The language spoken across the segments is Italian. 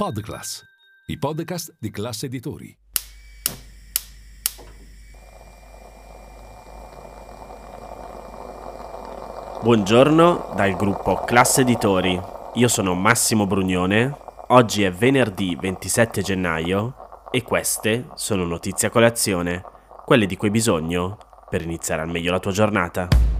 Podclass, i podcast di classe editori. Buongiorno dal gruppo Classe Editori. Io sono Massimo Brugnone. Oggi è venerdì 27 gennaio e queste sono notizie a colazione, quelle di cui hai bisogno per iniziare al meglio la tua giornata.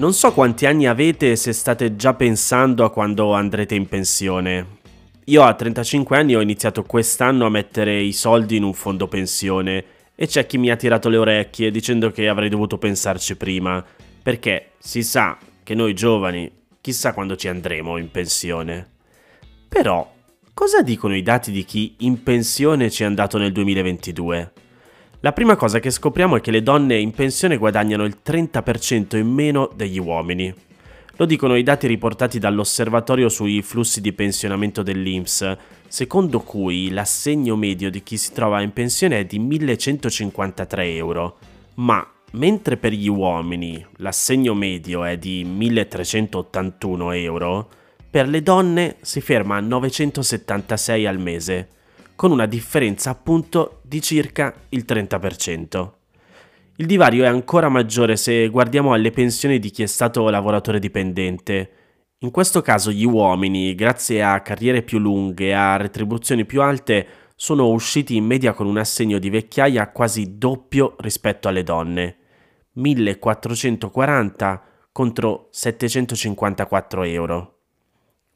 Non so quanti anni avete se state già pensando a quando andrete in pensione. Io a 35 anni ho iniziato quest'anno a mettere i soldi in un fondo pensione e c'è chi mi ha tirato le orecchie dicendo che avrei dovuto pensarci prima, perché si sa che noi giovani chissà quando ci andremo in pensione. Però, cosa dicono i dati di chi in pensione ci è andato nel 2022? La prima cosa che scopriamo è che le donne in pensione guadagnano il 30% in meno degli uomini. Lo dicono i dati riportati dall'osservatorio sui flussi di pensionamento dell'INPS, secondo cui l'assegno medio di chi si trova in pensione è di 1153 euro, ma mentre per gli uomini l'assegno medio è di 1381 euro, per le donne si ferma a 976 al mese con una differenza appunto di circa il 30%. Il divario è ancora maggiore se guardiamo alle pensioni di chi è stato lavoratore dipendente. In questo caso gli uomini, grazie a carriere più lunghe e a retribuzioni più alte, sono usciti in media con un assegno di vecchiaia quasi doppio rispetto alle donne. 1440 contro 754 euro.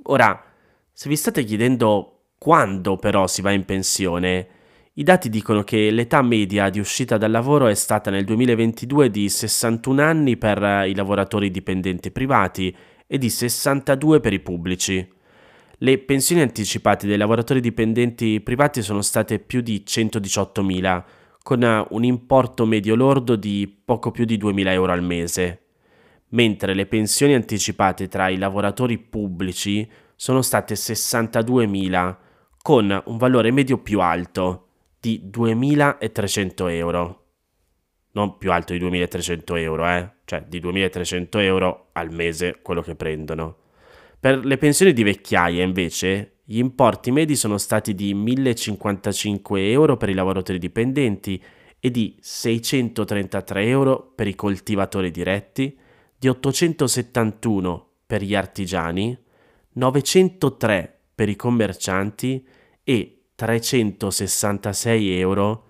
Ora, se vi state chiedendo quando però si va in pensione, i dati dicono che l'età media di uscita dal lavoro è stata nel 2022 di 61 anni per i lavoratori dipendenti privati e di 62 per i pubblici. Le pensioni anticipate dei lavoratori dipendenti privati sono state più di 118.000, con un importo medio lordo di poco più di 2.000 euro al mese, mentre le pensioni anticipate tra i lavoratori pubblici sono state 62.000, con un valore medio più alto di 2.300 euro. Non più alto di 2.300 euro, eh? cioè di 2.300 euro al mese quello che prendono. Per le pensioni di vecchiaia invece gli importi medi sono stati di 1.055 euro per i lavoratori dipendenti e di 633 euro per i coltivatori diretti, di 871 per gli artigiani, 903 per i commercianti e 366 euro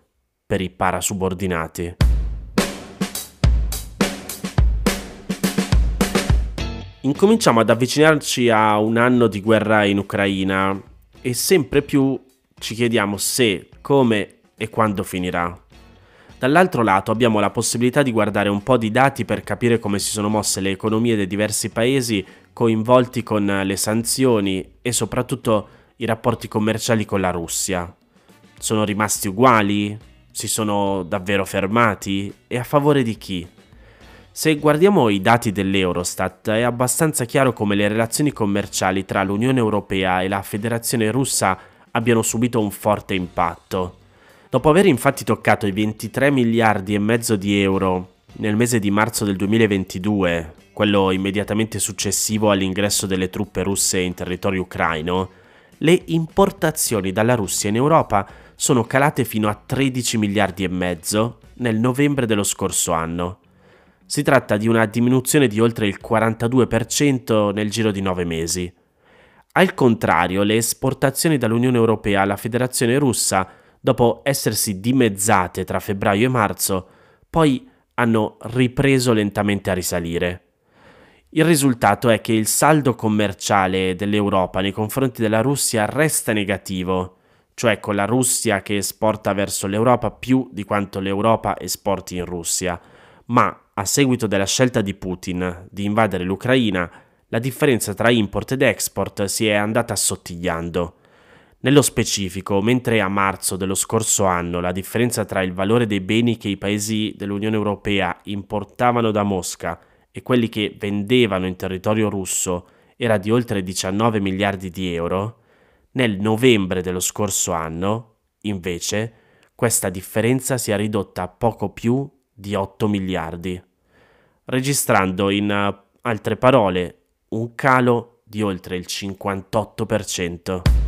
per i parasubordinati. Incominciamo ad avvicinarci a un anno di guerra in Ucraina e sempre più ci chiediamo se, come e quando finirà. Dall'altro lato abbiamo la possibilità di guardare un po' di dati per capire come si sono mosse le economie dei diversi paesi coinvolti con le sanzioni e soprattutto i rapporti commerciali con la Russia. Sono rimasti uguali? Si sono davvero fermati? E a favore di chi? Se guardiamo i dati dell'Eurostat è abbastanza chiaro come le relazioni commerciali tra l'Unione Europea e la Federazione Russa abbiano subito un forte impatto. Dopo aver infatti toccato i 23 miliardi e mezzo di euro nel mese di marzo del 2022, quello immediatamente successivo all'ingresso delle truppe russe in territorio ucraino, le importazioni dalla Russia in Europa sono calate fino a 13 miliardi e mezzo nel novembre dello scorso anno. Si tratta di una diminuzione di oltre il 42% nel giro di 9 mesi. Al contrario, le esportazioni dall'Unione Europea alla Federazione Russa, dopo essersi dimezzate tra febbraio e marzo, poi hanno ripreso lentamente a risalire. Il risultato è che il saldo commerciale dell'Europa nei confronti della Russia resta negativo, cioè con la Russia che esporta verso l'Europa più di quanto l'Europa esporti in Russia, ma a seguito della scelta di Putin di invadere l'Ucraina, la differenza tra import ed export si è andata assottigliando. Nello specifico, mentre a marzo dello scorso anno la differenza tra il valore dei beni che i paesi dell'Unione Europea importavano da Mosca e quelli che vendevano in territorio russo era di oltre 19 miliardi di euro, nel novembre dello scorso anno, invece, questa differenza si è ridotta a poco più di 8 miliardi, registrando in altre parole un calo di oltre il 58%.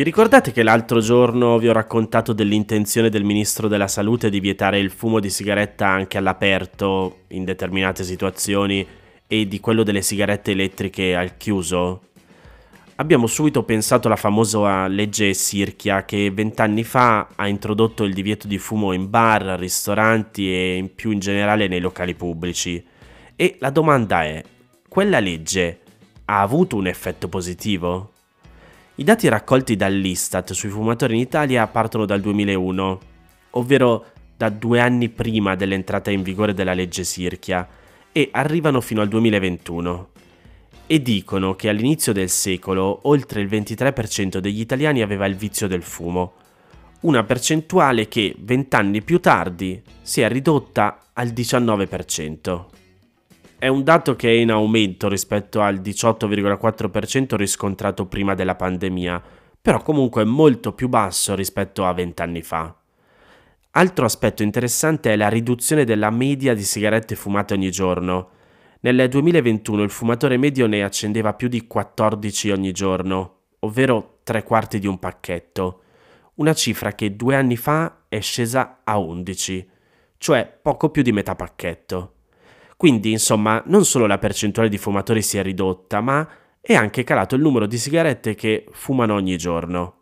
Vi ricordate che l'altro giorno vi ho raccontato dell'intenzione del ministro della salute di vietare il fumo di sigaretta anche all'aperto in determinate situazioni e di quello delle sigarette elettriche al chiuso? Abbiamo subito pensato alla famosa legge Sirchia che vent'anni fa ha introdotto il divieto di fumo in bar, ristoranti e in più in generale nei locali pubblici. E la domanda è, quella legge ha avuto un effetto positivo? I dati raccolti dall'Istat sui fumatori in Italia partono dal 2001, ovvero da due anni prima dell'entrata in vigore della legge Sirchia, e arrivano fino al 2021. E dicono che all'inizio del secolo oltre il 23% degli italiani aveva il vizio del fumo, una percentuale che vent'anni più tardi si è ridotta al 19%. È un dato che è in aumento rispetto al 18,4% riscontrato prima della pandemia, però comunque molto più basso rispetto a vent'anni fa. Altro aspetto interessante è la riduzione della media di sigarette fumate ogni giorno. Nel 2021 il fumatore medio ne accendeva più di 14 ogni giorno, ovvero tre quarti di un pacchetto, una cifra che due anni fa è scesa a 11, cioè poco più di metà pacchetto. Quindi, insomma, non solo la percentuale di fumatori si è ridotta, ma è anche calato il numero di sigarette che fumano ogni giorno.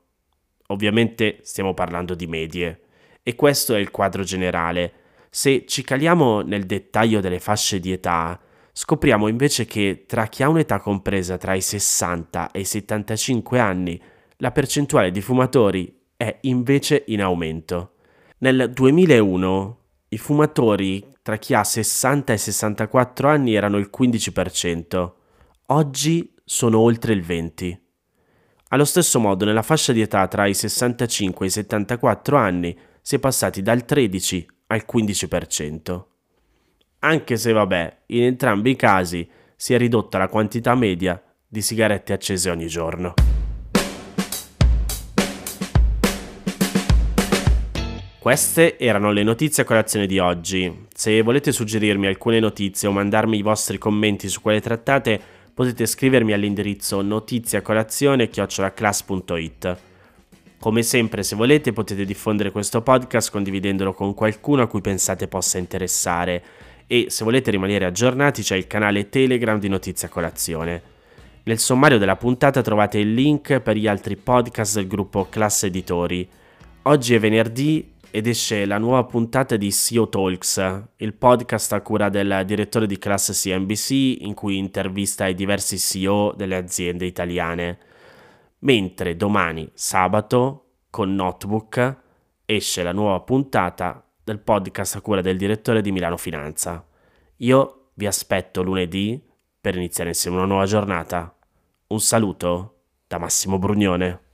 Ovviamente stiamo parlando di medie. E questo è il quadro generale. Se ci caliamo nel dettaglio delle fasce di età, scopriamo invece che tra chi ha un'età compresa tra i 60 e i 75 anni, la percentuale di fumatori è invece in aumento. Nel 2001 i fumatori tra chi ha 60 e 64 anni erano il 15%, oggi sono oltre il 20%. Allo stesso modo, nella fascia di età tra i 65 e i 74 anni si è passati dal 13 al 15%. Anche se, vabbè, in entrambi i casi si è ridotta la quantità media di sigarette accese ogni giorno. Queste erano le notizie a colazione di oggi. Se volete suggerirmi alcune notizie o mandarmi i vostri commenti su quelle trattate, potete scrivermi all'indirizzo notiziacolazione.it. Come sempre, se volete, potete diffondere questo podcast condividendolo con qualcuno a cui pensate possa interessare. E se volete rimanere aggiornati, c'è il canale Telegram di Notizia Colazione. Nel sommario della puntata trovate il link per gli altri podcast del gruppo Classe Editori. Oggi è venerdì ed esce la nuova puntata di CEO Talks, il podcast a cura del direttore di classe CNBC in cui intervista i diversi CEO delle aziende italiane. Mentre domani, sabato, con Notebook, esce la nuova puntata del podcast a cura del direttore di Milano Finanza. Io vi aspetto lunedì per iniziare insieme una nuova giornata. Un saluto da Massimo Brugnone.